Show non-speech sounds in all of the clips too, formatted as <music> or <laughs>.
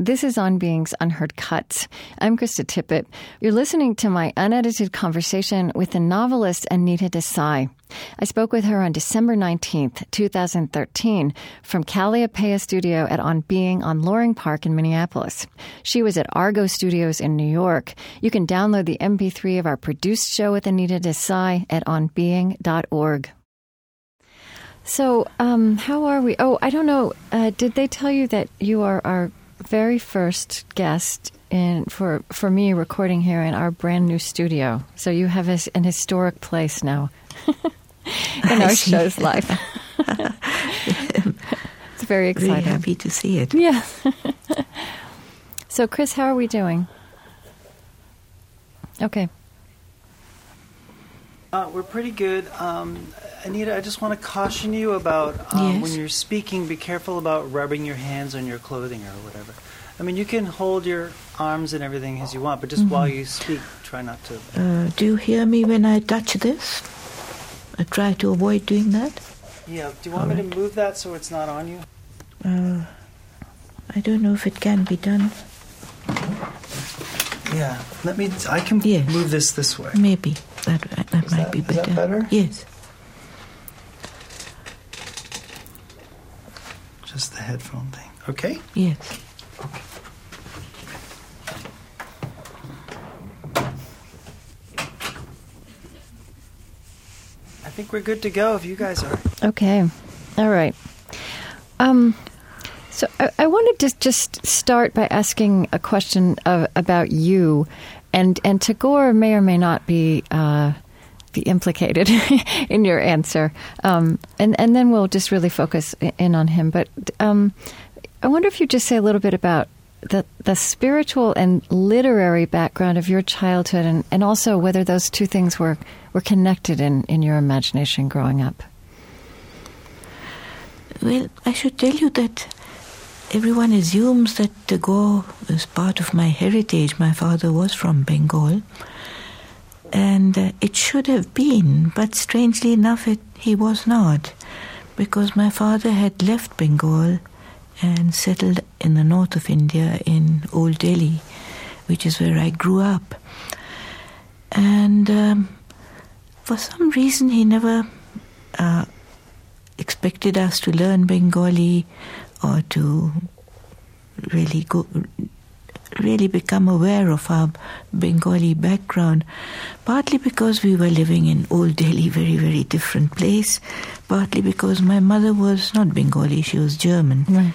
This is On Being's Unheard Cuts. I'm Krista Tippett. You're listening to my unedited conversation with the novelist Anita Desai. I spoke with her on December 19th, 2013, from Kalliopeia Studio at On Being on Loring Park in Minneapolis. She was at Argot Studios in New York. You can download the MP3 of our produced show with Anita Desai at onbeing.org. So, um, how are we? Oh, I don't know. Uh, did they tell you that you are our very first guest in for for me recording here in our brand new studio? So you have a, an historic place now <laughs> in our show's life. <laughs> it's very exciting. Really happy to see it. Yeah. <laughs> so, Chris, how are we doing? Okay. Uh, we're pretty good. Um, Anita, I just want to caution you about um, Yes. when you're speaking, be careful about rubbing your hands on your clothing or whatever. I mean, you can hold your arms and everything as you want, but just while you speak, try not to. Uh, do you hear me when I touch this? I try to avoid doing that. Yeah, do you want me to move that so it's not on you? Uh, I don't know if it can be done. Yeah, let me. I can Yes. move this this way. Maybe that that Is might that- be is that better. better? Yes. Just the headphone thing. Okay? Yes. I think we're good to go if you guys are. Okay. All right. Um, so I, I wanted to just start by asking a question of, about you, and and Tagore may or may not be uh, be implicated <laughs> in your answer, um, and and then we'll just really focus in on him. But um, I wonder if you just say a little bit about the the spiritual and literary background of your childhood, and, and also whether those two things were were connected in, in your imagination growing up. Well, I should tell you that everyone assumes that Tagore is part of my heritage. My father was from Bengal. And uh, it should have been, but strangely enough, it, he was not. Because my father had left Bengal and settled in the north of India in Old Delhi, which is where I grew up. And um, for some reason, he never uh, expected us to learn Bengali or to really go, really become aware of our Bengali background. Partly because we were living in Old Delhi, very very different place. Partly because my mother was not Bengali; she was German, Right.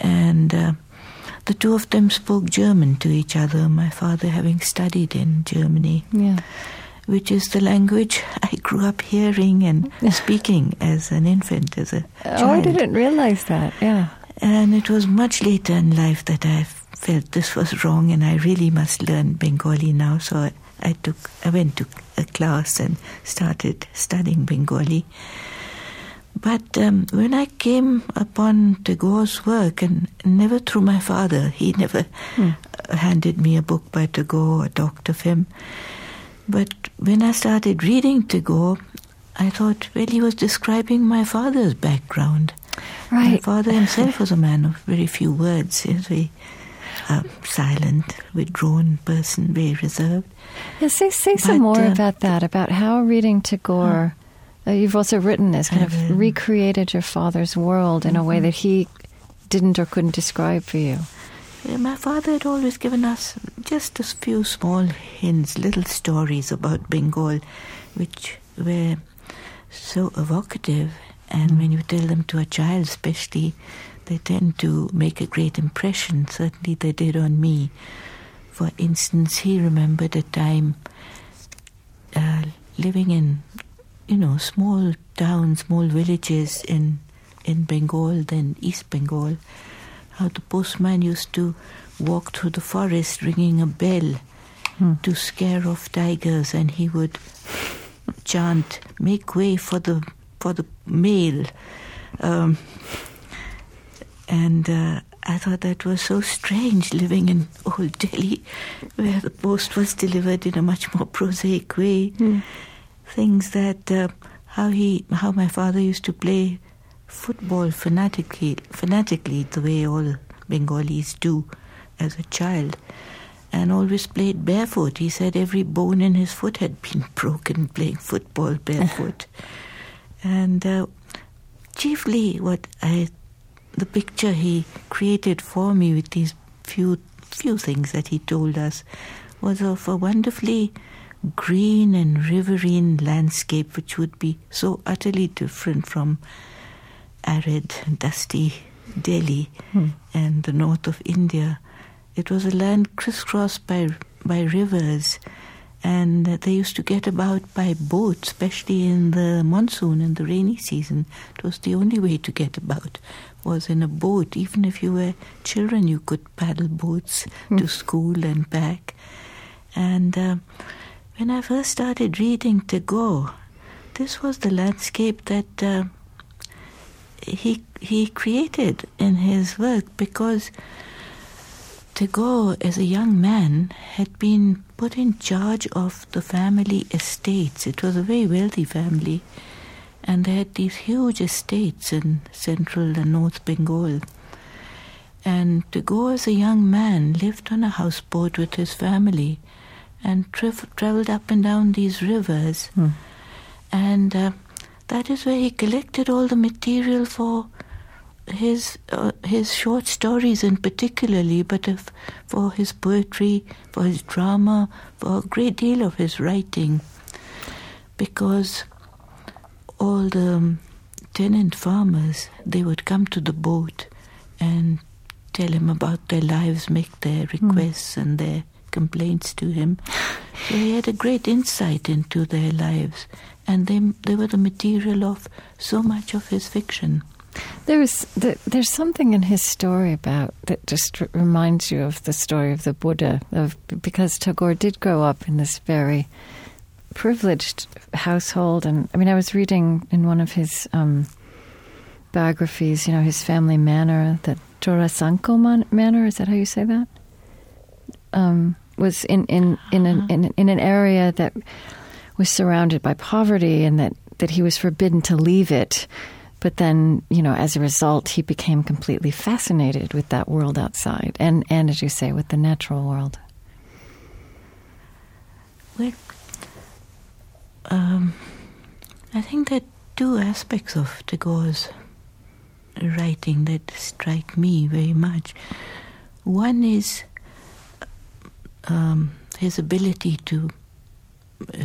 and. Uh, the two of them spoke German to each other, my father having studied in Germany Yeah. which is the language <laughs> I grew up hearing and <laughs> speaking as an infant, as a child. Oh, I didn't realize that. Yeah. And it was much later in life that I felt this was wrong and I really must learn Bengali now. So I, I took, I went to a class and started studying Bengali. But um, when I came upon Tagore's work, and never through my father, he never uh, handed me a book by Tagore or talked of him. But when I started reading Tagore, I thought, well, he was describing my father's background. My father himself was a man of very few words. He was very uh, silent, withdrawn person, very reserved. Yeah, say say some more uh, about that. About how reading Tagore. Uh, you've also written this kind I of recreated your father's world in a way that he didn't or couldn't describe for you. My father had always given us just a few small hints, little stories about Bengal, which were so evocative. And when you tell them to a child, especially, they tend to make a great impression. Certainly, they did on me. For instance, he remembered a time uh, living in, you know, small towns, small villages in in Bengal, then East Bengal, how the postman used to walk through the forest ringing a bell to scare off tigers, and he would chant, "Make way for the for the mail." Um, and uh, I thought that was so strange living in Old Delhi, where the post was delivered in a much more prosaic way. Things that uh, how he how my father used to play football fanatically, fanatically the way all Bengalis do, as a child and always played barefoot. He said every bone in his foot had been <laughs> broken playing football barefoot. <laughs> and uh, chiefly, what I, the picture he created for me with these few few things that he told us was of a wonderfully green and riverine landscape, which would be so utterly different from arid, dusty Delhi Hmm. and the north of India. It was a land crisscrossed by by rivers, and they used to get about by boat, especially in the monsoon and the rainy season. It was the only way to get about was in a boat. Even if you were children, you could paddle boats to school and back. And uh, when I first started reading Tagore, this was the landscape that uh, he he created in his work because Tagore, as a young man, had been put in charge of the family estates. It was a very wealthy family, and they had these huge estates in central and north Bengal. And Tagore, as a young man, lived on a houseboat with his family and tra- traveled up and down these rivers. Hmm. And uh, that is where he collected all the material for his uh, his short stories, in particularly, but if, for his poetry, for his drama, for a great deal of his writing, because all the um, tenant farmers they would come to the boat and tell him about their lives, make their requests and their complaints to him. So he had a great insight into their lives, and they they were the material of so much of his fiction. There's th- there's something in his story about that just reminds you of the story of the Buddha, of because Tagore did grow up in this very privileged household, and I mean, I was reading in one of his um, biographies, you know, his family manor, the Jorasanko man- Manor. Is that how you say that? Um, was in in in an, in in an area that was surrounded by poverty, and that that he was forbidden to leave it. But then, you know, as a result, he became completely fascinated with that world outside, and and as you say, with the natural world. Well, um, I think there are two aspects of Tagore's writing that strike me very much. One is um, his ability to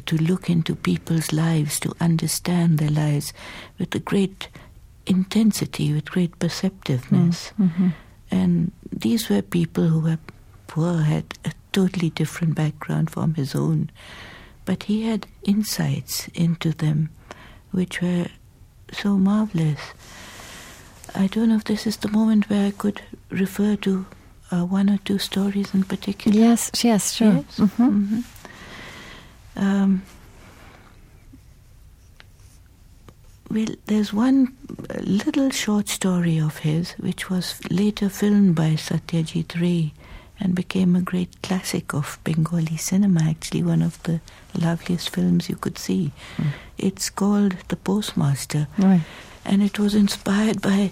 to look into people's lives, to understand their lives with a great intensity, with great perceptiveness. And these were people who were poor, had a totally different background from his own. But he had insights into them which were so marvelous. I don't know if this is the moment where I could refer to uh, one or two stories in particular. Yes, yes, sure. Yes. Mhm. Mhm. Um, well, there's one little short story of his which was later filmed by Satyajit Ray and became a great classic of Bengali cinema, actually, one of the loveliest films you could see. It's called The Postmaster Right. and it was inspired by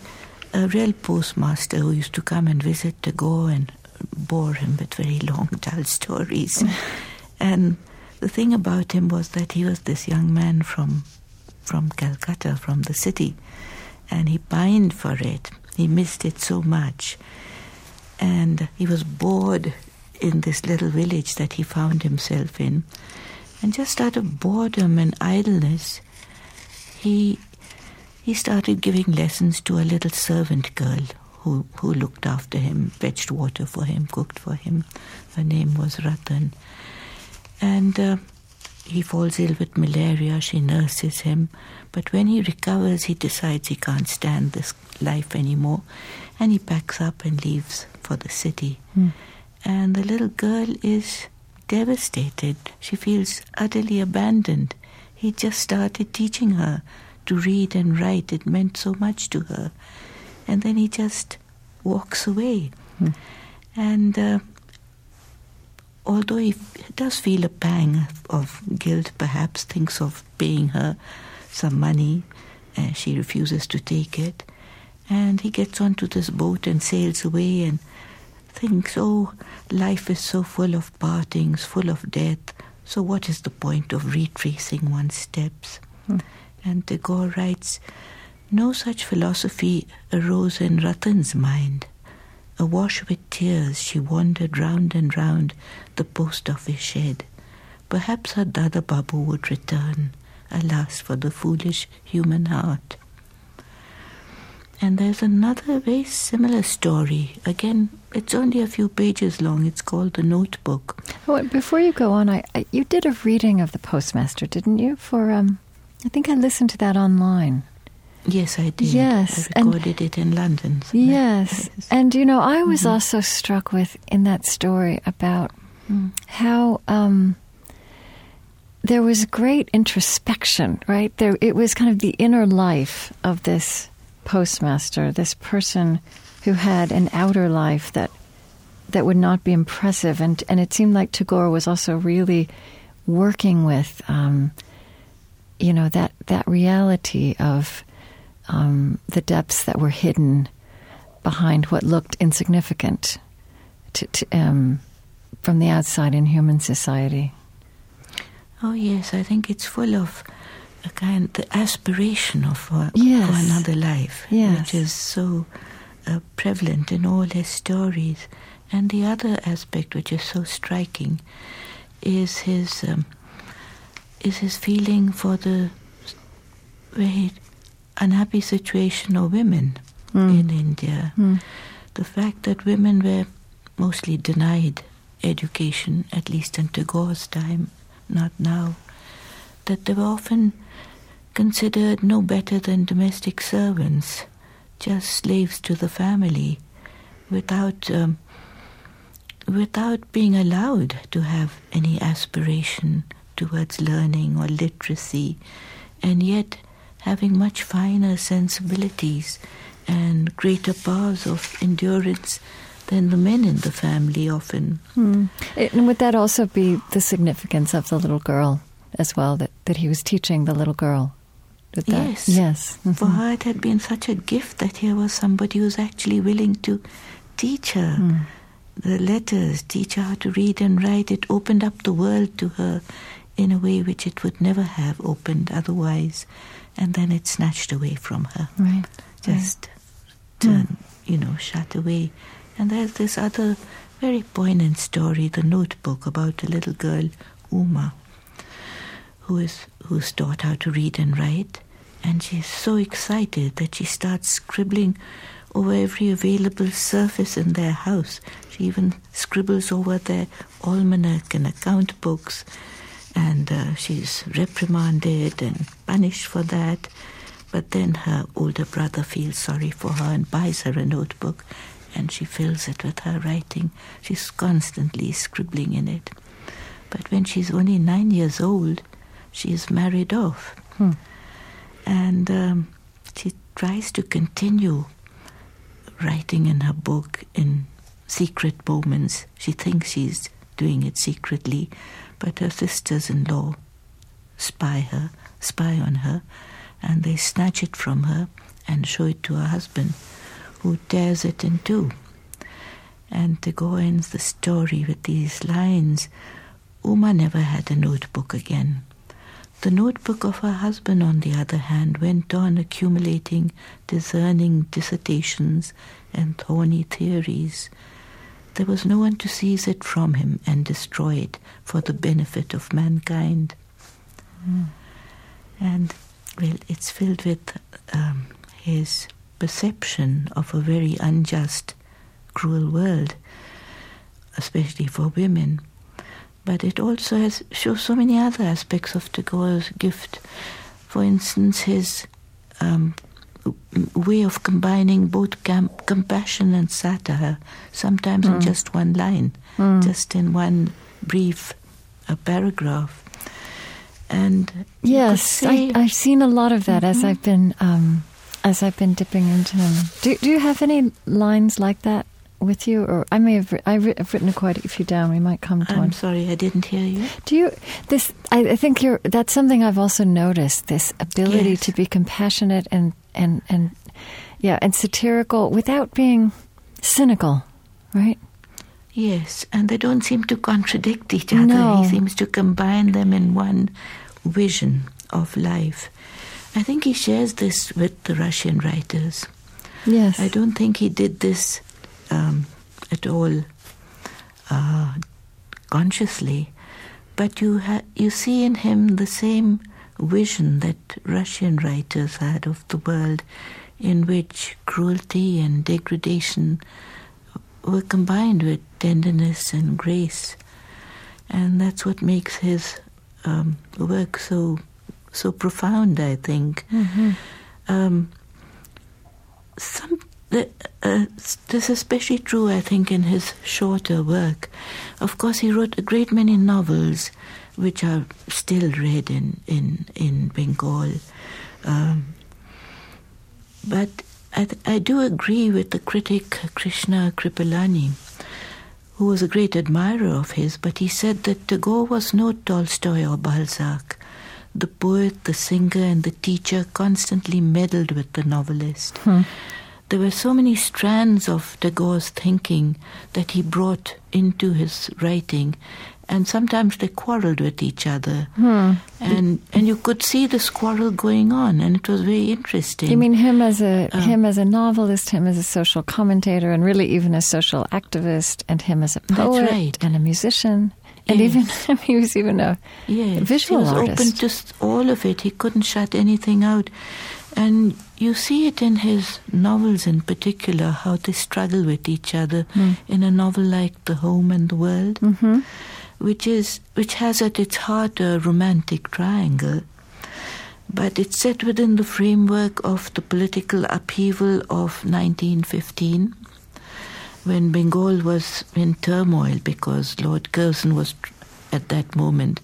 a real postmaster who used to come and visit Tagore and bore him with very long, dull stories. and the thing about him was that he was this young man from from Calcutta, from the city, and he pined for it. He missed it so much, and he was bored in this little village that he found himself in, and just out of boredom and idleness, he he started giving lessons to a little servant girl who, who looked after him, fetched water for him, cooked for him. Her name was Ratan. And uh, he falls ill with malaria. She nurses him. But when he recovers, he decides he can't stand this life anymore. And he packs up and leaves for the city. And the little girl is devastated. She feels utterly abandoned. He just started teaching her to read and write. It meant so much to her. And then he just walks away. And uh, although he does feel a pang of guilt, perhaps thinks of paying her some money, and she refuses to take it. And he gets onto this boat and sails away, and thinks, oh, life is so full of partings, full of death, so what is the point of retracing one's steps? Hmm. And Tagore writes, no such philosophy arose in Ratan's mind. Awash with tears, she wandered round and round the post office shed. Perhaps her Dada Babu would return. Alas for the foolish human heart. And there's another very similar story. Again, it's only a few pages long. It's called The Notebook. Oh, before you go on, I, I, you did a reading of the Postmaster, didn't you? For um, I think I listened to that online. Yes, I did. Yes, I and- recorded it in London. Yes. And, you know, I was also struck with in that story about how um, there was great introspection, right? There, it was kind of the inner life of this postmaster, this person who had an outer life that that would not be impressive, and and it seemed like Tagore was also really working with, um, you know, that that reality of um, the depths that were hidden behind what looked insignificant to, to, um, from the outside in human society. Oh yes, I think it's full of a kind the aspiration of uh, Yes. for another life, Yes. which is so uh, prevalent in all his stories. And the other aspect, which is so striking, is his um, is his feeling for the very unhappy situation of women in India. The fact that women were mostly denied education, at least in Tagore's time, not now, that they were often considered no better than domestic servants, just slaves to the family, without um, without being allowed to have any aspiration towards learning or literacy, and yet having much finer sensibilities and greater powers of endurance than the men in the family often. Hmm. It, and would that also be the significance of the little girl as well, that, that he was teaching the little girl? Yes. Yes. For mm-hmm. her, it had been such a gift that here was somebody who was actually willing to teach her hmm. the letters, teach her how to read and write. It opened up the world to her in a way which it would never have opened otherwise. And then it snatched away from her, Right. just hmm. turned, you know, shut away. And there's this other very poignant story, the notebook about a little girl, Uma, who is who's taught how to read and write, and she's so excited that she starts scribbling over every available surface in their house. She even scribbles over their almanac and account books, and uh, she's reprimanded and punished for that. But then her older brother feels sorry for her and buys her a notebook, and she fills it with her writing. She's constantly scribbling in it. But when she's only nine years old, she is married off. And um, she tries to continue writing in her book in secret moments. She thinks she's doing it secretly, but her sisters in law spy her, spy on her, and they snatch it from her and show it to her husband, who tears it in two. And Tagore ends the story with these lines Uma never had a notebook again. The notebook of her husband, on the other hand, went on accumulating discerning dissertations and thorny theories. There was no one to seize it from him and destroy it for the benefit of mankind. And, well, it's filled with um, his perception of a very unjust, cruel world, especially for women. But it also has shows so many other aspects of Tagore's gift. For instance, his um, way of combining both cam- compassion and satire, sometimes in just one line, just in one brief uh, paragraph. And Yes, say- I, I've seen a lot of that as I've been um, as I've been dipping into him. Do, do you have any lines like that with you, or I may have I've writ- I've written quite a few down. We might come to I'm one. sorry, I didn't hear you. Do you this? I, I think you're. That's something I've also noticed. This ability Yes. to be compassionate and and and yeah, and satirical without being cynical, right? Yes, and they don't seem to contradict each other. No. He seems to combine them in one vision of life. I think he shares this with the Russian writers. Yes. I don't think he did this um, at all uh, consciously, but you ha- you see in him the same vision that Russian writers had of the world, in which cruelty and degradation were combined with tenderness and grace, and that's what makes his um, work so so profound. I think. Mhm. Um, some the, uh, this is especially true, I think, in his shorter work. Of course, he wrote a great many novels, which are still read in in in Bengal. Um, but I, I do agree with the critic Krishna Kripalani, who was a great admirer of his, but he said that Tagore was no Tolstoy or Balzac. The poet, the singer, and the teacher constantly meddled with the novelist. Hmm. There were so many strands of Tagore's thinking that he brought into his writing, and sometimes they quarreled with each other. Hmm. And and you could see this quarrel going on, and it was very interesting. You mean him as a Uh, him as a novelist, him as a social commentator, and really even a social activist, and him as a poet right. and a musician, and Yes. <laughs> even he was even a Yes, visual he was open artist. to s- all of it. He couldn't shut anything out. And you see it in his novels in particular, how they struggle with each other Hmm. in a novel like The Home and the World, Mhm. which is which has at its heart a romantic triangle. But it's set within the framework of the political upheaval of 1915, when Bengal was in turmoil because Lord Curzon was at that moment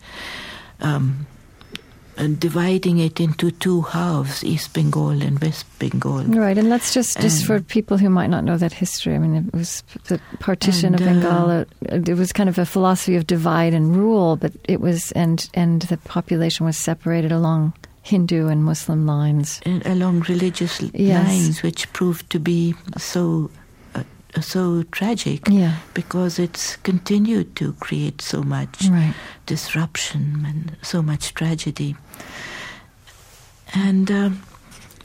um, and dividing it into two halves, East Bengal and West Bengal. Right, and let's just just And- for people who might not know that history. I mean, it was the partition And, of uh, Bengal. uh, it was kind of a philosophy of divide and rule, but it was and and the population was separated along Hindu and Muslim lines. and along religious Yes. lines, which proved to be so so tragic Yeah, because it's continued to create so much right. disruption and so much tragedy. And um,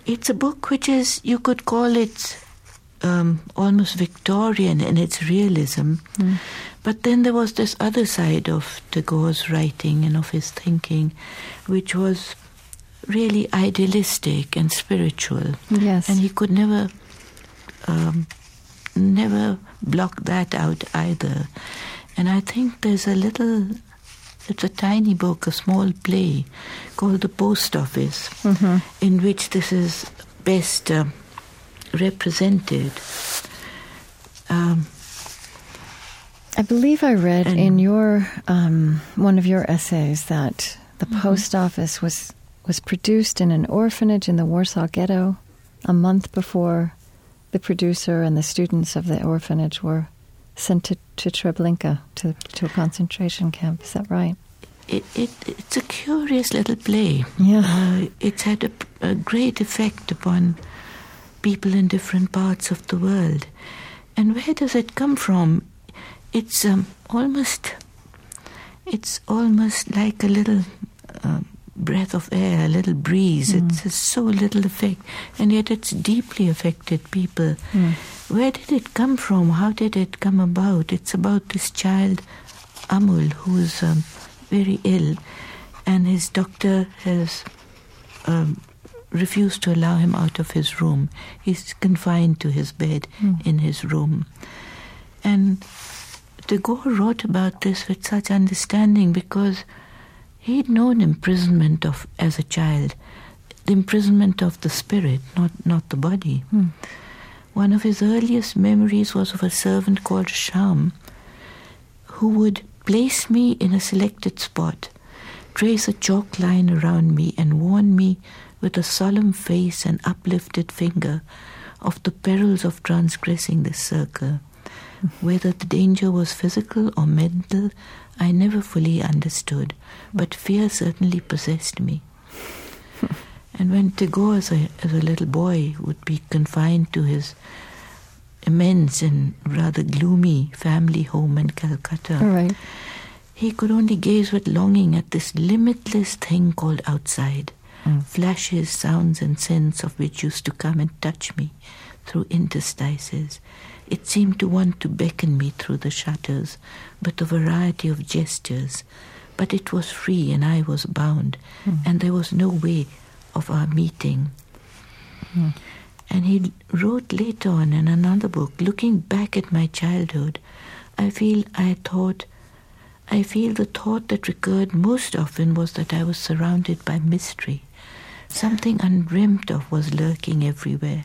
it's a book which is you could call it um, almost Victorian in its realism. Mm. But then there was this other side of Tagore's writing and of his thinking, which was really idealistic and spiritual, Yes. and he could never, um, never block that out either. And I think there's a little, it's a tiny book, a small play called The Post Office, Mhm. in which this is best uh, represented. Um, I believe I read in your um, one of your essays that the Mm-hmm. post office was was produced in an orphanage in the Warsaw Ghetto a month before the producer and the students of the orphanage were sent to, to Treblinka to to a concentration camp. Is that right? it, it, it's a curious little play. Yeah. Uh, it's had a, a great effect upon people in different parts of the world. And where does it come from? It's um, almost, it's almost like a little um, breath of air, a little breeze. Mm. It's has so little effect, and yet it's deeply affected people. Mm. Where did it come from? How did it come about? It's about this child, Amal, who's um, very ill, and his doctor has um, refused to allow him out of his room. He's confined to his bed Mm. in his room. And Tagore wrote about this with such understanding because he'd known imprisonment of as a child, the imprisonment of the spirit, not not the body. Mm. One of his earliest memories was of a servant called Shyam, who would place me in a selected spot, trace a chalk line around me, and warn me with a solemn face and uplifted finger of the perils of transgressing this circle. Whether the danger was physical or mental, I never fully understood, but fear certainly possessed me. <laughs> and when Tagore, as a, as a little boy, would be confined to his immense and rather gloomy family home in Calcutta. Right. He could only gaze with longing at this limitless thing called outside. Mm. Flashes, sounds, and scents of which used to come and touch me through interstices. It seemed to want to beckon me through the shutters, but a variety of gestures. But it was free and I was bound, hmm. and there was no way of our meeting. Hmm. And he wrote later on in another book, looking back at my childhood, I feel I thought, I feel the thought that recurred most often was that I was surrounded by mystery. Something undreamt of was lurking everywhere.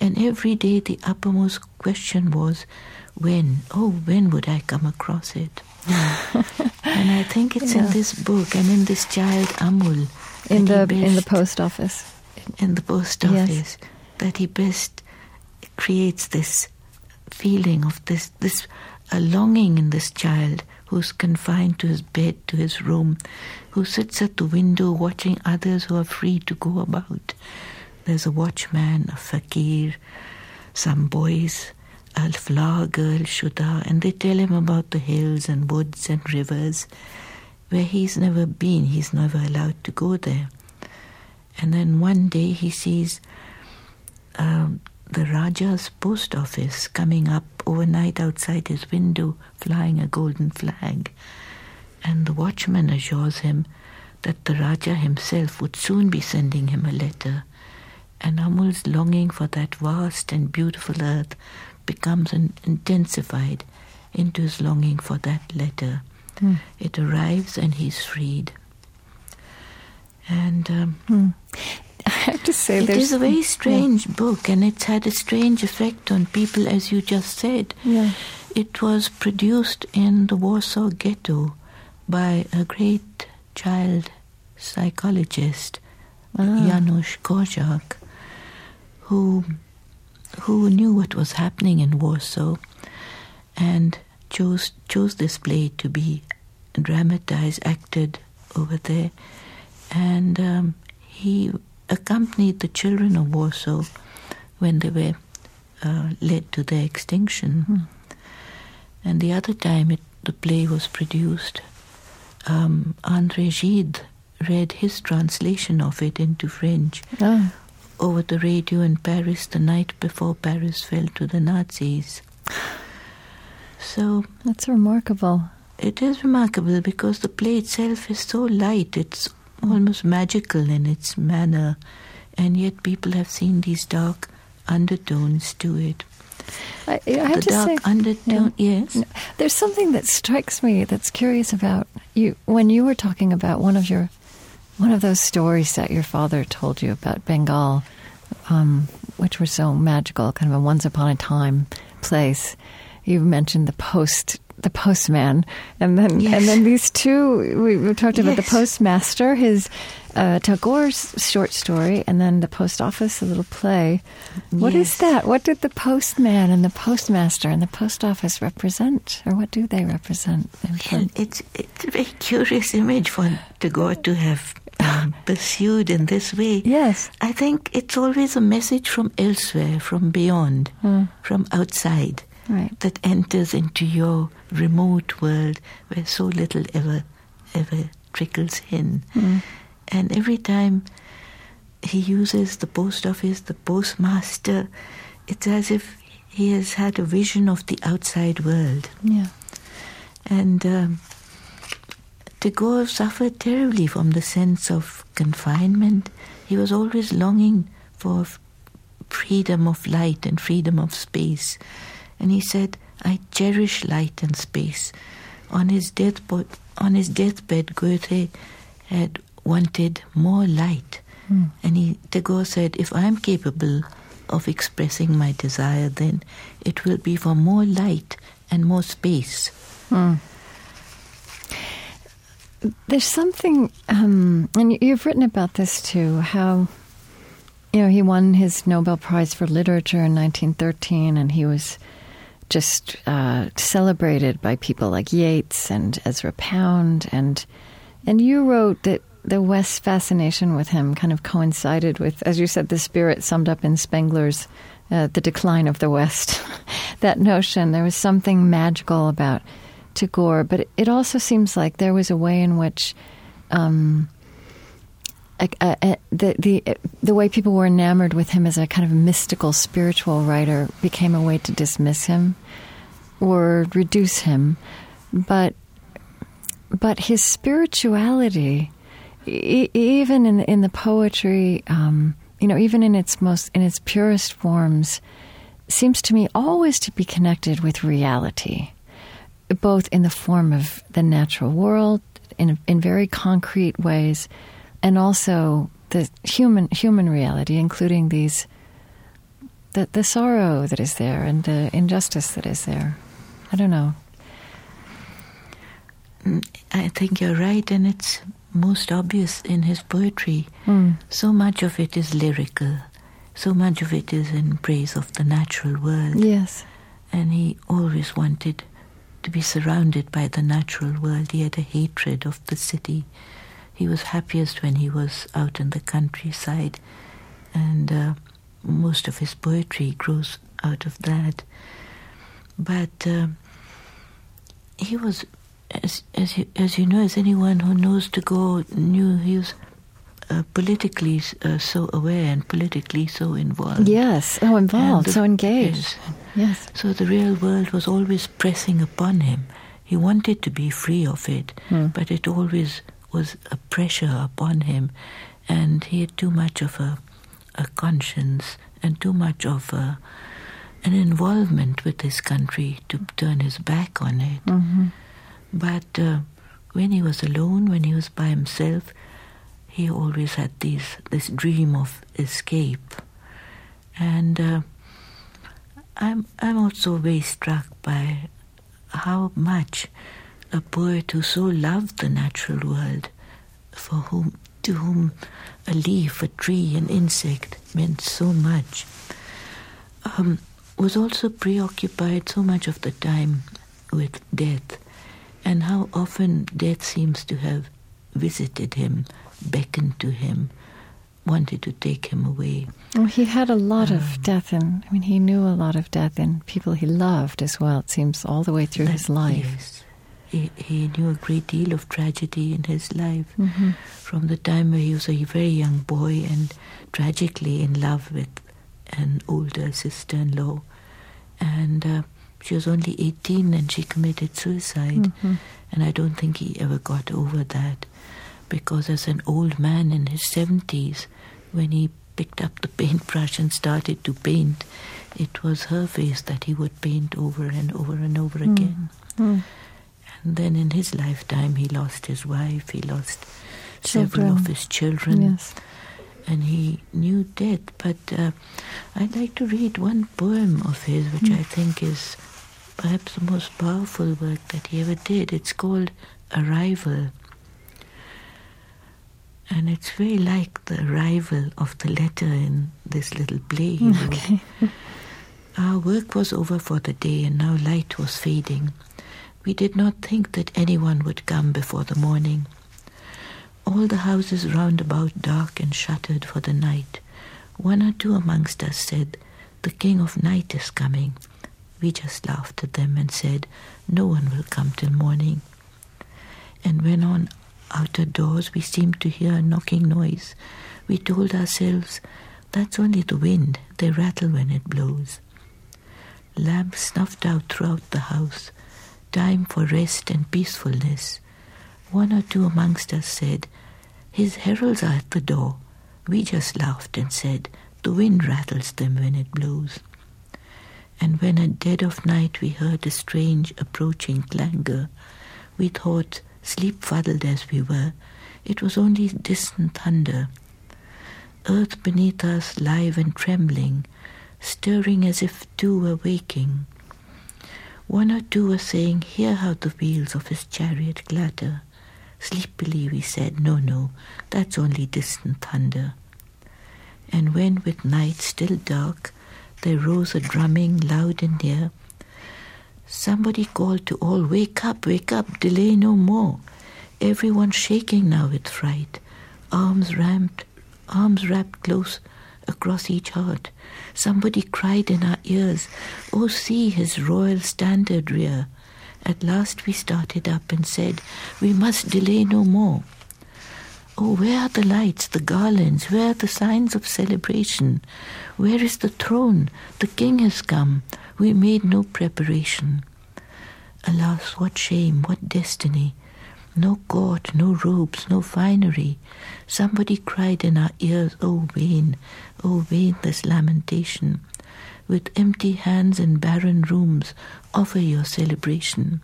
And every day the uppermost question was, when, oh, when would I come across it? <laughs> and I think it's Yeah. in this book and in this child Amal In the he in the post office. in the post Yes. office that he best creates this feeling of this this a longing in this child who's confined to his bed to his room who sits at the window watching others who are free to go about there's a watchman a fakir some boys a flower girl Sudha and they tell him about the hills and woods and rivers where he's never been he's never allowed to go there and then one day he sees um, the Raja's post office coming up overnight outside his window, flying a golden flag. And the watchman assures him that the Raja himself would soon be sending him a letter. And Amal's longing for that vast and beautiful earth becomes in- intensified into his longing for that letter. It arrives and he's freed. And um, I have to say, it is a very strange book, and it's had a strange effect on people, as you just said. Yeah. It was produced in the Warsaw Ghetto by a great child psychologist, Ah. Janusz Korczak, who who knew what was happening in Warsaw, and chose chose this play to be dramatized, acted over there, and um, he accompanied the children of Warsaw when they were uh, led to their extinction. And the other time it, the play was produced, um, André Gide read his translation of it into French. Ah, over the radio in Paris the night before Paris fell to the Nazis. So that's remarkable. it is remarkable because the play itself is so light, it's almost magical in its manner, and yet people have seen these dark undertones to it. I, I have the to dark say, undertone, yes. There's something that strikes me that's curious about you when you were talking about one of your one of those stories that your father told you about Bengal, um, which were so magical, kind of a once upon a time place. You mentioned the post the postman and then Yes. and then these two we, we talked about the postmaster his uh, Tagore's short story and then the post office a little play What is Yes. that what did the postman and the postmaster and the post office represent or what do they represent it's, it's a very curious image for Tagore to have um, pursued in this way. yes I think it's always a message from elsewhere, from beyond, from outside, right that enters into your remote world where so little ever, ever trickles in. And every time he uses the post office, the postmaster, it's as if he has had a vision of the outside world. yeah And um, Tagore suffered terribly from the sense of confinement. He was always longing for freedom of light and freedom of space. And he said, I cherish light and space. On his, deathbed, on his deathbed, Goethe had wanted more light. Hmm. And he, Tagore said, if I'm capable of expressing my desire, then it will be for more light and more space. Hmm. There's something, um, and you- you've written about this too, how, you know, he won his Nobel Prize for Literature in 1913, and he was just uh, celebrated by people like Yeats and Ezra Pound, and and you wrote that the West's fascination with him kind of coincided with, as you said, the spirit summed up in Spengler's uh, the decline of the West. <laughs> that notion, there was something magical about Tagore, but it, also seems like there was a way in which. Um, uh, uh, the the the way people were enamored with him as a kind of mystical spiritual writer became a way to dismiss him or reduce him, but but his spirituality, e- even in in the poetry, um, you know, even in its most in its purest forms, seems to me always to be connected with reality, both in the form of the natural world in in very concrete ways and also the human human reality, including these the the sorrow that is there and the injustice that is there. I don't know. Mm, I think you're right, and it's most obvious in his poetry. Mm. So much of it is lyrical, so much of it is in praise of the natural world. Yes. And he always wanted to be surrounded by the natural world. He had a hatred of the city he was happiest when he was out in the countryside, and uh, most of his poetry grows out of that. But uh, he was, as as you, as you know, as anyone who knows Tagore knew, he was uh, politically uh, so aware and politically so involved. Yes, oh, involved, the, so engaged. Yes. yes. So the real world was always pressing upon him. He wanted to be free of it, hmm. but it always was a pressure upon him, and he had too much of a, a conscience and too much of a, an involvement with his country to turn his back on it. Mm-hmm. But uh, when he was alone, when he was by himself, he always had these this dream of escape, and uh, I'm I'm also very struck by how much a poet who so loved the natural world, for whom to whom a leaf, a tree, an insect meant so much, um, was also preoccupied so much of the time with death, and how often death seems to have visited him, beckoned to him, wanted to take him away. Well, he had a lot um, of death, and I mean, he knew a lot of death in people he loved as well. It seems all the way through that, his life. Yes he, he knew a great deal of tragedy in his life mm-hmm. from the time where he was a very young boy and tragically in love with an older sister in law. And uh, she was only 18 and she committed suicide. Mm-hmm. And I don't think he ever got over that because, as an old man in his 70s, when he picked up the paintbrush and started to paint, it was her face that he would paint over and over and over mm. again. Mm. And then in his lifetime, he lost his wife, he lost children. several of his children, yes. and he knew death. But uh, I'd like to read one poem of his, which mm. I think is perhaps the most powerful work that he ever did. It's called Arrival. And it's very like the arrival of the letter in this little play okay. <laughs> Our work was over for the day, and now light was fading. We did not think that anyone would come before the morning. All the houses round about dark and shuttered for the night. One or two amongst us said, The king of night is coming. We just laughed at them and said, No one will come till morning. And when on outer doors we seemed to hear a knocking noise, we told ourselves, That's only the wind, they rattle when it blows. Lamps snuffed out throughout the house time for rest and peacefulness. One or two amongst us said, His heralds are at the door. We just laughed and said, The wind rattles them when it blows. And when at dead of night we heard a strange approaching clangor, we thought, sleep fuddled as we were, it was only distant thunder. Earth beneath us live and trembling, stirring as if two were waking. One or two were saying, Hear how the wheels of his chariot clatter. Sleepily we said, No, no, that's only distant thunder. And when with night still dark there rose a drumming loud and near, somebody called to all, Wake up, wake up, delay no more. Everyone shaking now with fright, arms ramped, arms wrapped close across each heart. Somebody cried in our ears, Oh, see his royal standard rear. At last we started up and said, We must delay no more. Oh, where are the lights, the garlands? Where are the signs of celebration? Where is the throne? The king has come. We made no preparation. Alas, what shame, what destiny! No court, no robes, no finery. Somebody cried in our ears, Oh, vain, oh, vain this lamentation. With empty hands and barren rooms, offer your celebration.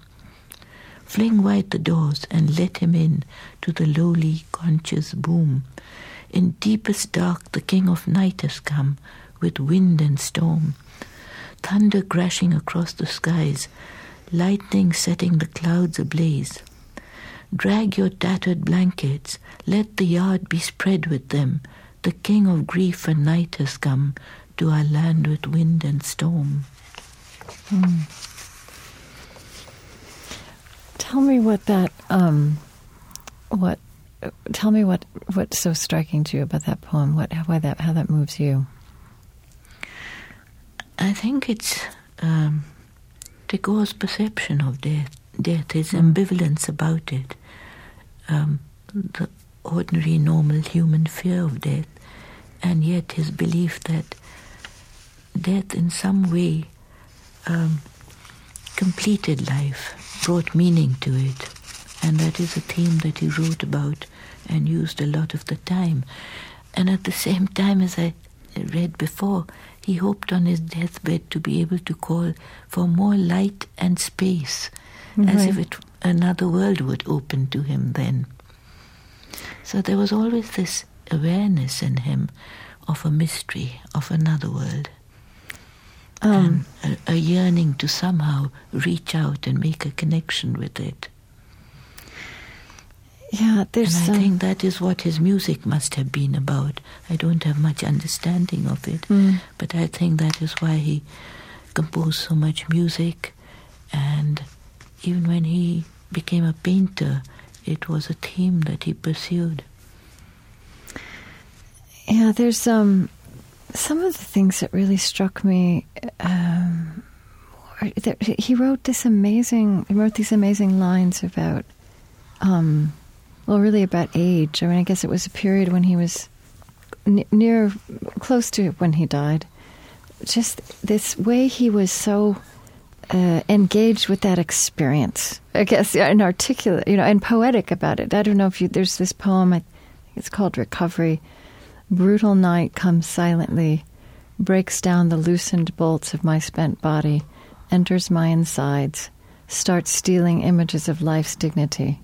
Fling wide the doors and let him in to the lowly, conscious boom. In deepest dark, the king of night has come with wind and storm. Thunder crashing across the skies, lightning setting the clouds ablaze. Drag your tattered blankets, let the yard be spread with them. The king of grief and night has come to our land with wind and storm. Mm. Tell me what that um, what tell me what what's so striking to you about that poem. What why that how that moves you. I think it's um, Tagore's perception of death. Death, his ambivalence about it, um, the ordinary, normal human fear of death, and yet his belief that death, in some way, um, completed life, brought meaning to it. And that is a theme that he wrote about and used a lot of the time. And at the same time, as I read before, he hoped on his deathbed to be able to call for more light and space, as if it, another world would open to him then. So there was always this awareness in him of a mystery, of another world. Um, a, a, yearning to somehow reach out and make a connection with it. Yeah, there's. And I think that is what his music must have been about. I don't have much understanding of it, mm. but I think that is why he composed so much music, and even when he became a painter, it was a theme that he pursued. Yeah, there's um some of the things that really struck me. Um, he wrote this amazing. He wrote these amazing lines about, um, well, really about age. I mean, I guess it was a period when he was n- near, close to when he died. Just this way he was so uh, engaged with that experience. I guess and articulate, you know, and poetic about it. I don't know if you. There's this poem. I think it's called Recovery Brutal night comes silently, breaks down the loosened bolts of my spent body, enters my insides, starts stealing images of life's dignity.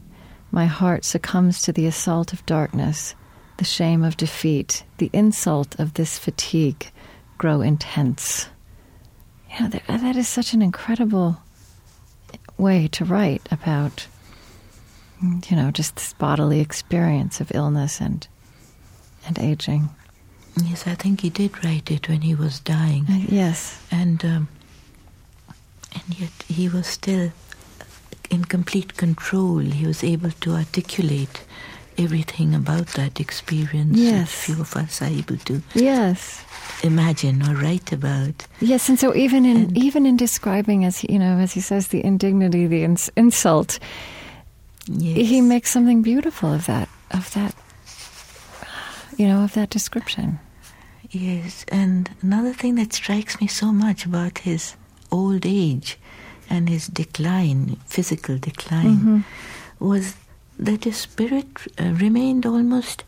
My heart succumbs to the assault of darkness, the shame of defeat, the insult of this fatigue grow intense. Yeah, that, that is such an incredible way to write about, you know, just this bodily experience of illness and and aging. Yes, I think he did write it when he was dying. Uh, yes, and um, and yet he was still in complete control. He was able to articulate everything about that experience. Yes, few of us are able to. Yes. Imagine or write about. Yes, and so even in and even in describing, as you know, as he says, the indignity, the ins- insult, yes. he makes something beautiful of that of that you know, of that description. Yes, and another thing that strikes me so much about his old age and his decline, physical decline, mm-hmm. was that his spirit uh, remained almost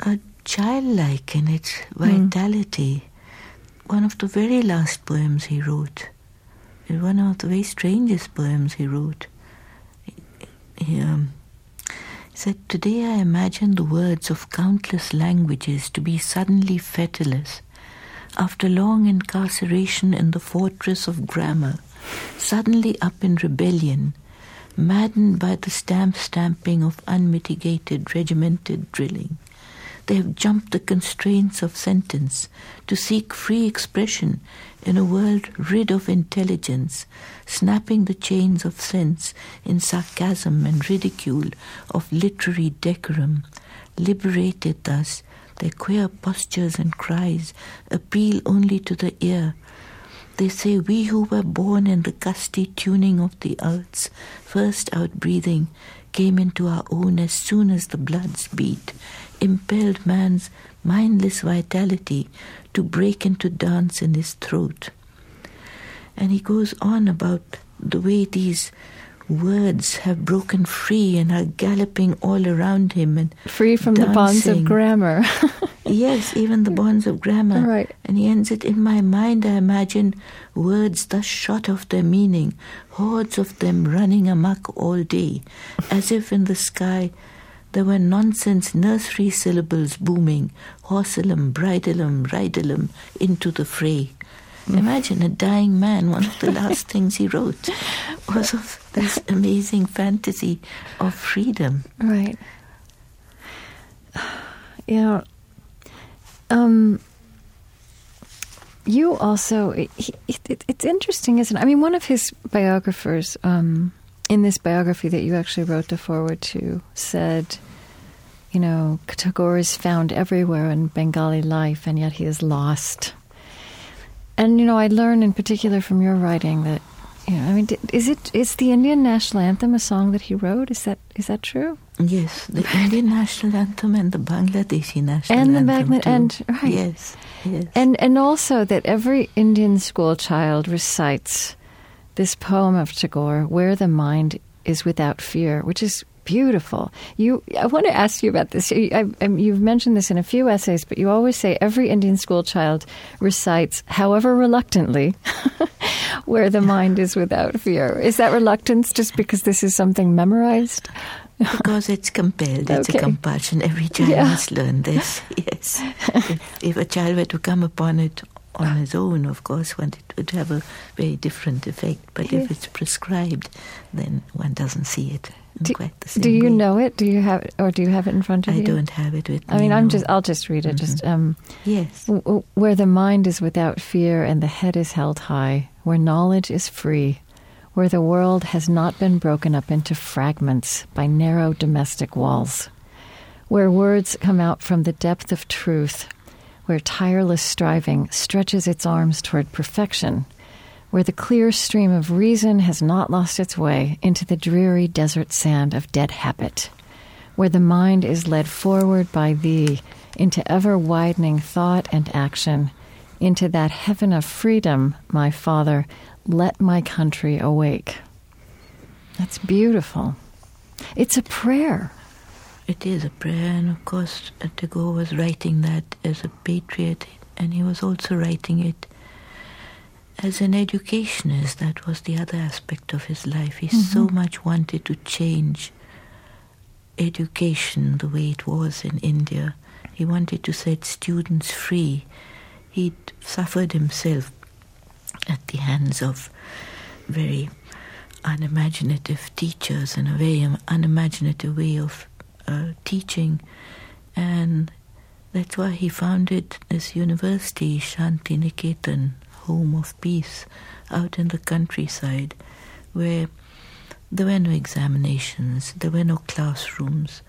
uh, childlike in its mm. vitality. Mm. One of the very last poems he wrote, one of the very strangest poems he wrote. He, um, said, Today I imagine the words of countless languages to be suddenly fetorless. After long incarceration in the fortress of grammar, suddenly up in rebellion, maddened by the stamp stamping of unmitigated regimented drilling. They have jumped the constraints of sentence to seek free expression in a world rid of intelligence, snapping the chains of sense in sarcasm and ridicule of literary decorum. Liberated thus, Their queer postures and cries appeal only to the ear. They say, We who were born in the gusty tuning of the earth's first outbreathing came into our own as soon as the bloods beat, impelled man's mindless vitality to break into dance in his throat. And he goes on about the way these words have broken free and are galloping all around him and free from dancing. the bonds of grammar. <laughs> <laughs> yes, even the bonds of grammar. Right. And he ends it in my mind. I imagine words thus shot of their meaning, hordes of them running amuck all day, as if in the sky there were nonsense nursery syllables booming, horsealum, bridleum, ridelum, into the fray. Imagine a dying man, one of the <laughs> last things he wrote was of this amazing fantasy of freedom. Right. Yeah. Um, you also, it, it, it's interesting, isn't it? I mean, one of his biographers, um, in this biography that you actually wrote the foreword to, said, you know, Tagore is found everywhere in Bengali life, and yet he is lost. And you know, I learned in particular from your writing that, you know, I mean, is it is the Indian national anthem a song that he wrote? Is that is that true? Yes, the <laughs> Indian national anthem and the Bangladeshi national and the anthem and right. Yes, yes. And and also that every Indian school child recites this poem of Tagore, "Where the Mind is Without Fear," which is beautiful. You, I want to ask you about this. I, I, you've mentioned this in a few essays, but you always say every Indian school child recites, however reluctantly, <laughs> "Where the Mind is Without Fear." Is that reluctance just because this is something memorized? because it's compelled, it's Okay. a compulsion. Every child Yeah. must learn this. <laughs> Yes. if, if a child were to come upon it on his own, of course, one it would have a very different effect. But Yes. if it's prescribed, then one doesn't see it Do, quite the same do you way. know it? Do you have it, or do you have it in front of I you? I don't have it with me. I mean, I'm no. just. I'll just read it. Just um, Yes. W- w- Where the mind is without fear and the head is held high, where knowledge is free, where the world has not been broken up into fragments by narrow domestic walls, where words come out from the depth of truth, where tireless striving stretches its arms toward perfection, where the clear stream of reason has not lost its way into the dreary desert sand of dead habit where the mind is led forward by thee into ever widening thought and action, into that heaven of freedom, my Father, let my country awake. That's beautiful. It's a prayer. It is a prayer, and of course, Tagore was writing that as a patriot, and he was also writing it as an educationist. That was the other aspect of his life. He so much wanted to change education the way it was in India. He wanted to set students free. He'd suffered himself at the hands of very unimaginative teachers and a very unimaginative way of uh, teaching. And that's why he founded this university, Shanti Niketan, Home of Peace, out in the countryside, where there were no examinations, there were no classrooms.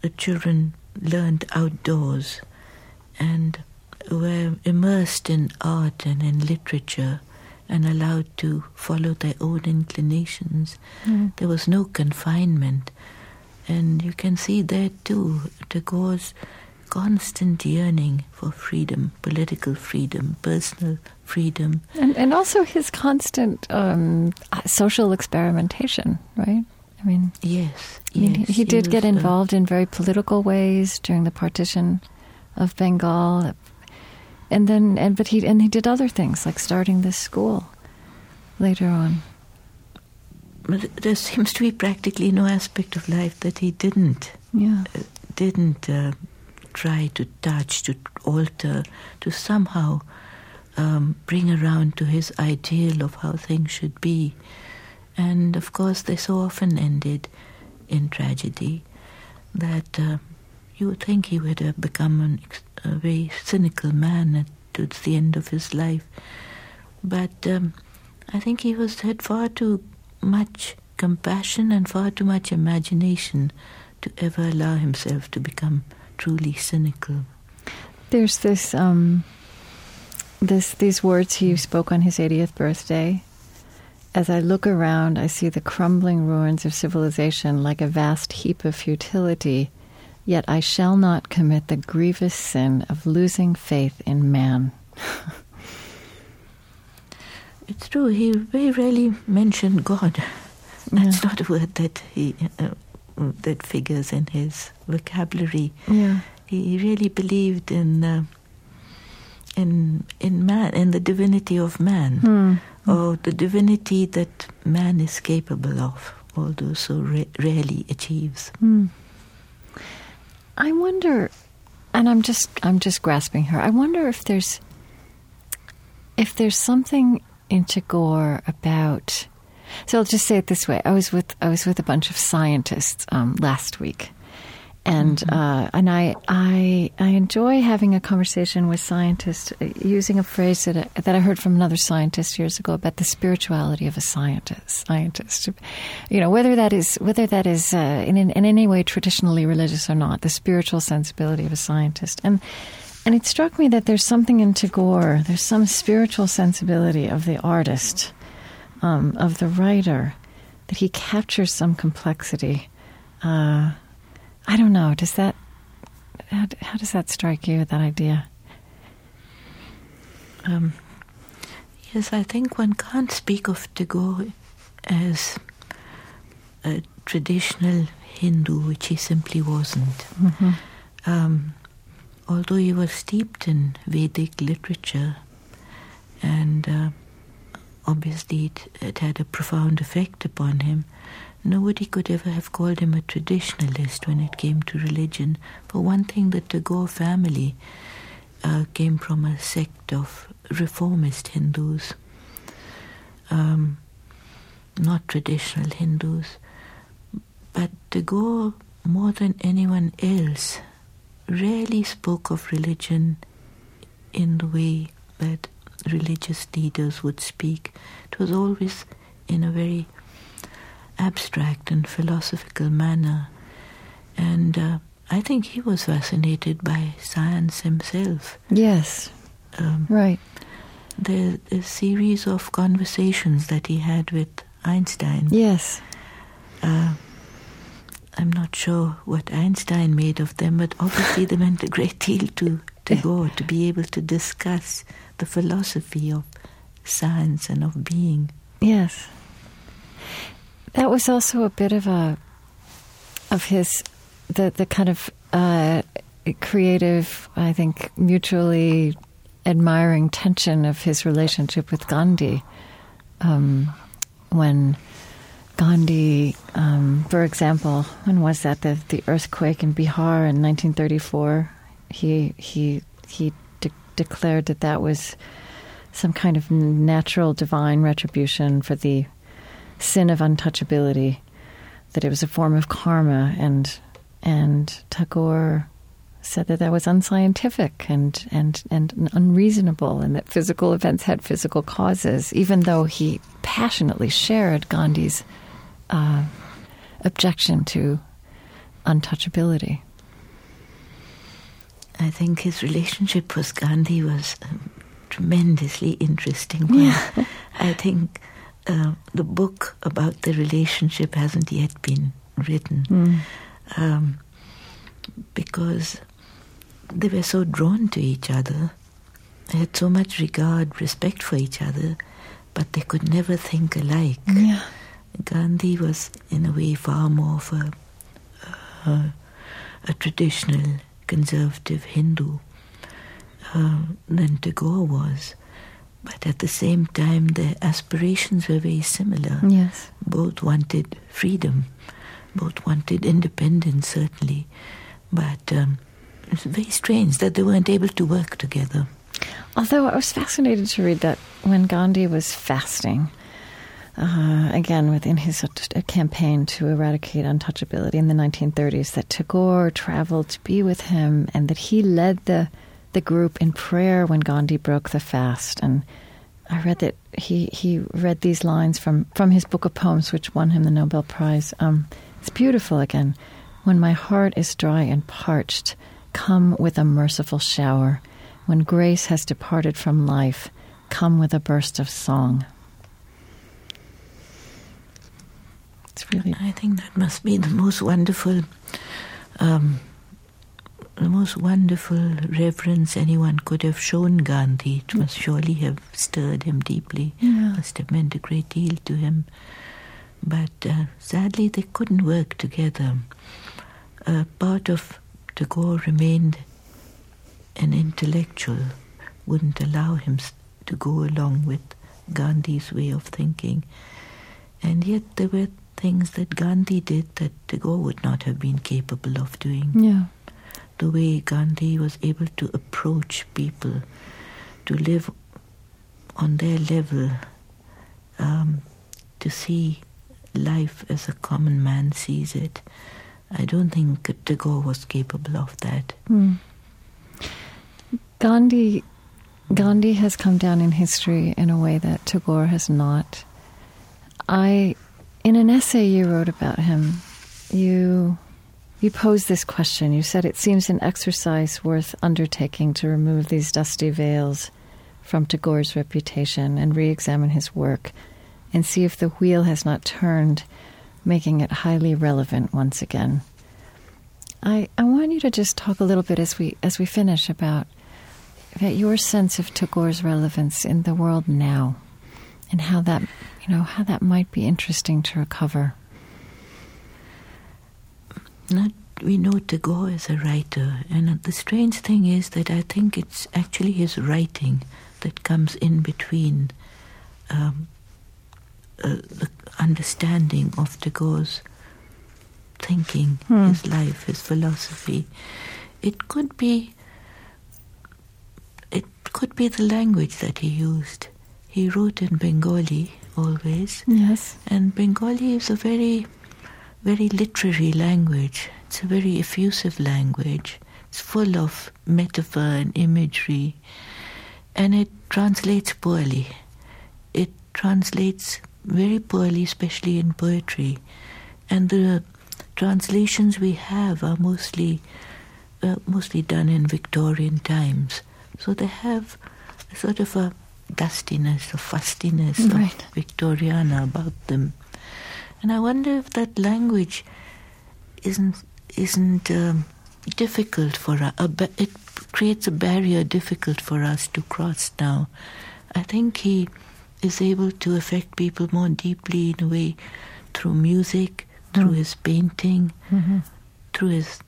The children learned outdoors and were immersed in art and in literature and allowed to follow their own inclinations. Hmm. There was no confinement. And you can see there too Tagore's constant yearning for freedom, political freedom, personal freedom. And, and also his constant um, social experimentation, right? I mean, Yes, I mean, yes. he, he did was, get uh, involved in very political ways during the partition of Bengal, and then and but he and he did other things like starting this school later on. there seems to be practically no aspect of life that he didn't Yeah, didn't uh, try to touch, to alter, to somehow um, bring around to his ideal of how things should be. And of course, they so often ended in tragedy that uh, you would think he would have become an, a very cynical man at, towards the end of his life. But um, I think he was had far too much compassion and far too much imagination to ever allow himself to become truly cynical There's this um, this these words he spoke on his 80th birthday. As I look around, I see the crumbling ruins of civilization like a vast heap of futility. Yet I shall not commit the grievous sin of losing faith in man. <laughs> it's true. He very rarely mentioned God. That's yeah. not a word that he uh, that figures in his vocabulary. Yeah. He really believed in uh, in in man, in the divinity of man, hmm. or the divinity that man is capable of, although so ra- rarely achieves. Hmm. I wonder, and I'm just I'm just grasping her. I wonder if there's if there's something in Tagore about so I'll just say it this way: I was with I was with a bunch of scientists um, last week, and mm-hmm. uh, and I, I I enjoy having a conversation with scientists uh, using a phrase that I, that I heard from another scientist years ago about the spirituality of a scientist. Scientist, you know, whether that is whether that is uh, in, in in any way traditionally religious or not, the spiritual sensibility of a scientist and. And it struck me that there's something in Tagore, there's some spiritual sensibility of the artist um, of the writer that he captures some complexity. Uh, I don't know. Does that how, how, does that strike you? That idea? Um, yes, I think one can't speak of Tagore as a traditional Hindu, which he simply wasn't. Mm-hmm. Um, although he was steeped in Vedic literature and uh, obviously it, it had a profound effect upon him. Nobody could ever have called him a traditionalist when it came to religion. For one thing, the Tagore family uh, came from a sect of reformist Hindus, um, not traditional Hindus. But Tagore, more than anyone else, rarely spoke of religion in the way that religious leaders would speak. It was always in a very abstract and philosophical manner. And uh, I think he was fascinated by science himself. Yes. Um, right. The, the series of conversations that he had with Einstein. Yes. Uh, I'm not sure what Einstein made of them, but obviously they meant a great deal to, Tagore, to be able to discuss the philosophy of science and of being. Yes. That was also a bit of a of his the the kind of uh, creative, I think, mutually admiring tension of his relationship with Gandhi. Um, when Gandhi, um, for example, when was that the the earthquake in Bihar in 1934? He he he declared that that was some kind of natural divine retribution for the sin of untouchability, that it was a form of karma, and and Tagore said that that was unscientific and, and, and unreasonable, and that physical events had physical causes, even though he passionately shared Gandhi's uh, objection to untouchability. I think his relationship with Gandhi was um, tremendously interesting. Yeah. I think uh, the book about the relationship hasn't yet been written mm. um, because they were so drawn to each other. They had so much regard, respect for each other, but they could never think alike. Yeah. Gandhi was, in a way, far more of a, uh, a traditional conservative Hindu uh, than Tagore was. But at the same time, their aspirations were very similar. Yes. Both wanted freedom, both wanted independence, certainly. But um, it's very strange that they weren't able to work together. Although I was fascinated to read that when Gandhi was fasting, uh, again within his uh, campaign to eradicate untouchability in the 1930s, that Tagore traveled to be with him, and that he led the the group in prayer when Gandhi broke the fast. And I read that he he read these lines from from his book of poems, which won him the Nobel Prize. Um, it's beautiful again. When my heart is dry and parched, come with a merciful shower. When grace has departed from life, come with a burst of song. It's really. I think that must be the most wonderful, um, the most wonderful reverence anyone could have shown Gandhi. It must surely have stirred him deeply. Yeah. Must have meant a great deal to him. But uh, sadly, they couldn't work together. Uh, part of Tagore remained an intellectual, wouldn't allow him to go along with Gandhi's way of thinking. And yet there were things that Gandhi did that Tagore would not have been capable of doing. Yeah. The way Gandhi was able to approach people, to live on their level, um, to see life as a common man sees it. I don't think Tagore was capable of that. Hmm. Gandhi, Gandhi has come down in history in a way that Tagore has not. I, in an essay you wrote about him, you you posed this question. You said it seems an exercise worth undertaking to remove these dusty veils from Tagore's reputation and re-examine his work, and see if the wheel has not turned, making it highly relevant once again. I, I want you to just talk a little bit as we as we finish about about your sense of Tagore's relevance in the world now, and how that you know how that might be interesting to recover. Not, we know Tagore as a writer, and the strange thing is that I think it's actually his writing that comes in between um, uh, the understanding of Tagore's thinking, Hmm. his life, his philosophy. It could be. It could be the language that he used. He wrote in Bengali always, Yes. and Bengali is a very, very literary language. It's a very effusive language. It's full of metaphor and imagery, and it translates poorly. It translates very poorly, especially in poetry. And the translations we have are mostly, uh, mostly done in Victorian times. So they have a sort of a dustiness, a fustiness Right. of Victoriana about them. And I wonder if that language isn't isn't um, difficult for us. Ba- it creates a barrier difficult for us to cross now. I think he is able to affect people more deeply in a way through music, through his painting, Mm-hmm. through his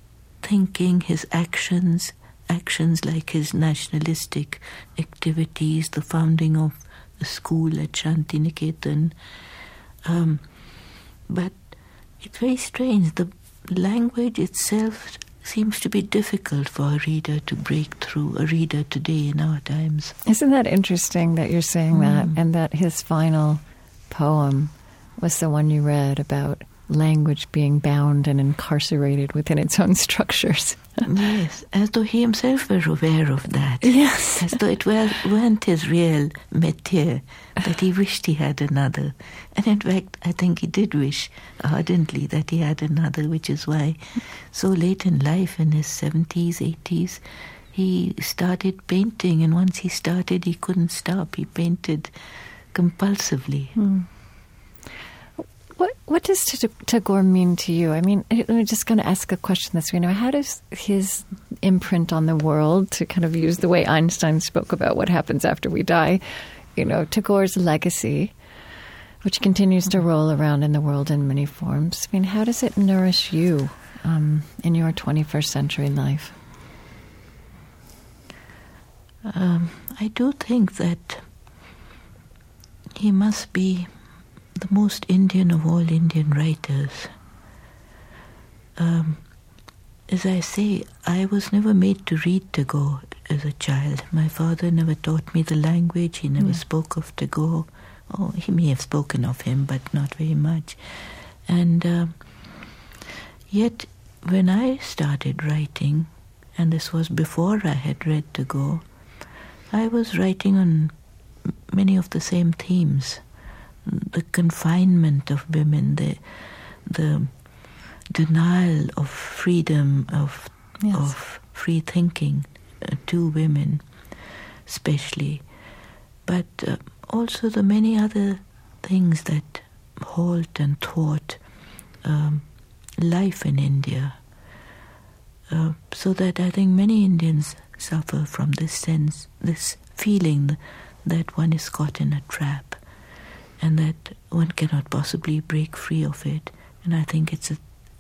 thinking, his actions, actions like his nationalistic activities, the founding of the school at Shantiniketan. Um, but it's very strange. The language itself seems to be difficult for a reader to break through, a reader today in our times. Isn't that interesting that you're saying that, Mm. and that his final poem was the one you read about language being bound and incarcerated within its own structures. <laughs> yes, as though he himself were aware of that. yes. as though it were, weren't his real métier, that he wished he had another. And in fact, I think he did wish ardently that he had another, which is why so late in life, in his 70s, 80s, he started painting. And once he started, he couldn't stop. He painted compulsively. Hmm. What what does Tagore mean to you? I mean, I'm just going to ask a question this way. You know, how does his imprint on the world, to kind of use the way Einstein spoke about what happens after we die, you know, Tagore's legacy, which continues to roll around in the world in many forms. I mean, how does it nourish you um, in your 21st century life? Um, I do think that he must be the most Indian of all Indian writers. Um, as I say, I was never made to read Tagore as a child. My father never taught me the language. He never Yeah. spoke of Tagore. Oh, he may have spoken of him, but not very much. And um yet, when I started writing, and this was before I had read Tagore, I was writing on many of the same themes the confinement of women, the, the denial of freedom, of Yes. of free thinking uh, to women, especially, but uh, also the many other things that halt and thwart um, life in India. Uh, so that I think many Indians suffer from this sense, this feeling that one is caught in a trap and that one cannot possibly break free of it. And I think it's a,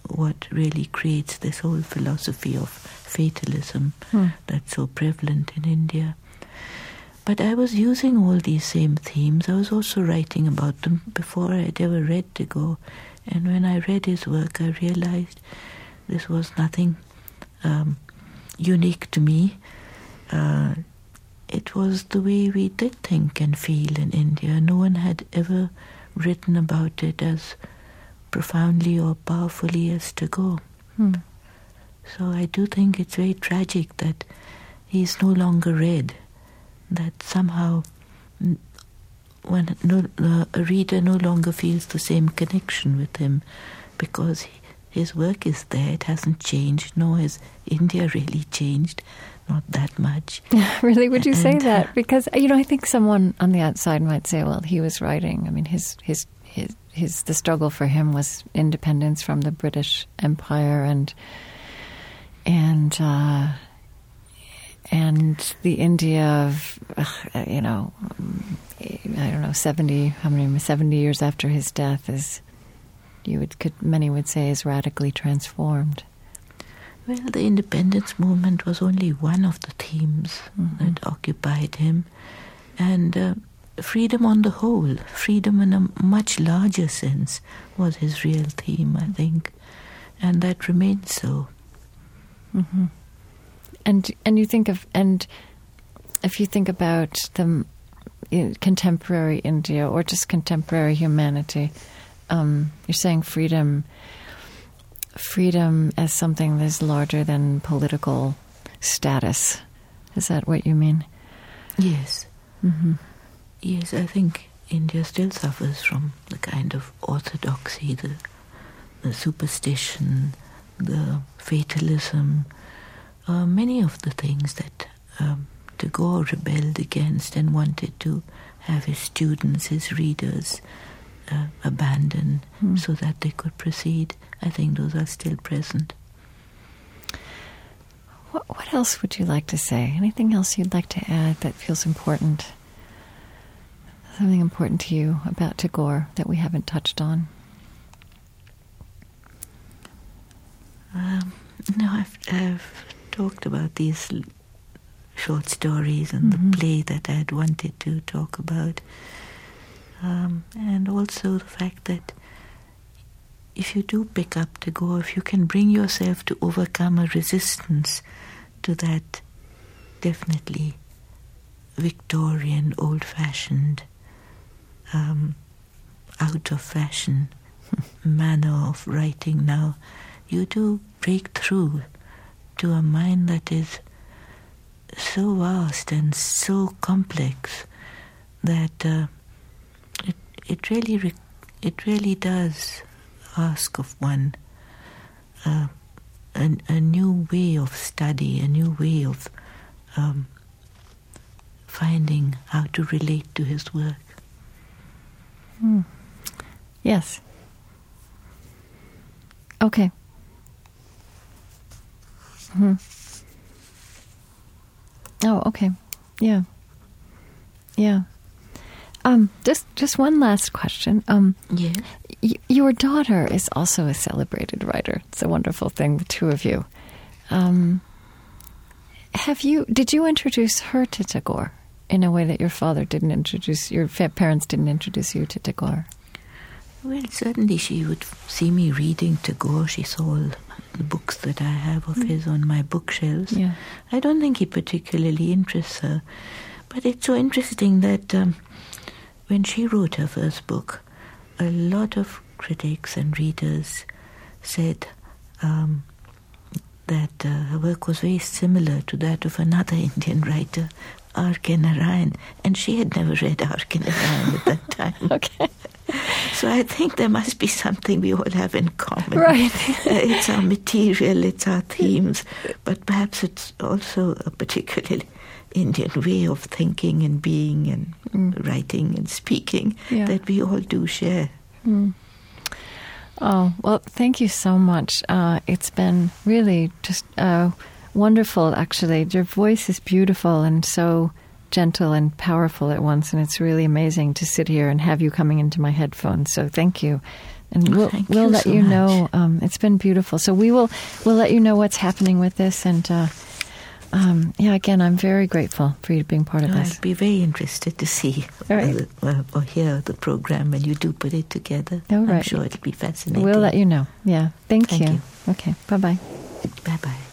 what really creates this whole philosophy of fatalism Hmm. that's so prevalent in India. But I was using all these same themes. I was also writing about them before I had ever read Tagore. And when I read his work, I realized this was nothing um, unique to me. Uh, it was the way we did think and feel in India. No one had ever written about it as profoundly or powerfully as Tagore. Hmm. So I do think it's very tragic that he's no longer read, that somehow one, no, uh, a reader no longer feels the same connection with him because he, his work is there, it hasn't changed, nor has India <laughs> really changed, not that much. <laughs> really, would you say that? Because you know, I think someone on the outside might say, "Well, he was writing. I mean, his his his his the struggle for him was independence from the British Empire and and uh, and the India of uh, you know, I don't know, seventy how many seventy years after his death is." You would, could many would say, is radically transformed. Well, the independence movement was only one of the themes Mhm. that occupied him, and uh, freedom on the whole, freedom in a much larger sense, was his real theme, I think, and that remains so. hmm And and you think of and if you think about the contemporary India or just contemporary humanity, um, you're saying freedom, freedom as something that's larger than political status. Is that what you mean? Yes, hmm yes, I think India still suffers from the kind of orthodoxy, the, the superstition, the fatalism, uh, many of the things that um, Tagore rebelled against and wanted to have his students, his readers, uh, abandon Hmm. so that they could proceed. I think those are still present. What, what else would you like to say? Anything else you'd like to add that feels important? Something important to you about Tagore that we haven't touched on? Um, no, I've, I've talked about these short stories and Mhm. the play that I had wanted to talk about. Um, and also the fact that if you do pick up Tagore, if you can bring yourself to overcome a resistance to that definitely Victorian, old fashioned, um, out of fashion <laughs> manner of writing. Now, you do break through to a mind that is so vast and so complex that uh, it it really re- it really does ask of one uh, a, a new way of study, a new way of um, finding how to relate to his work. Hmm. Yes. Okay. Hmm. Oh, okay. Yeah. Yeah. Um, just just one last question. Um, Yes. y- your daughter is also a celebrated writer. It's a wonderful thing, the two of you. Um, have you? Did you introduce her to Tagore in a way that your father didn't introduce? Your parents didn't introduce you to Tagore. Well, certainly she would see me reading Tagore. She saw all the books that I have of his on my bookshelves. Yeah. I don't think he particularly interests her. But it's so interesting that um, when she wrote her first book, a lot of critics and readers said um, that uh, her work was very similar to that of another <laughs> Indian writer, R.K. Narayan, and she had never read R.K. Narayan at that <laughs> time. Okay. so I think there must be something we all have in common. Right. Uh, <laughs> it's our material, it's our themes, but perhaps it's also a particularly Indian way of thinking and being and Mm. writing and speaking Yeah. that we all do share. Mm. Oh, well, thank you so much. Uh, it's been really just uh, wonderful, actually. Your voice is beautiful and so gentle and powerful at once, and it's really amazing to sit here and have you coming into my headphones. So thank you. And we'll, Thank we'll you let so you much. know. Um, it's been beautiful. So we will we'll let you know what's happening with this. And uh, um, yeah, again, I'm very grateful for you being part of this. I'd be very interested to see right. uh, or hear the program when you do put it together. All I'm right. sure it'll be fascinating. We'll let you know. Yeah. Thank, Thank you. Okay. Bye bye. Bye bye.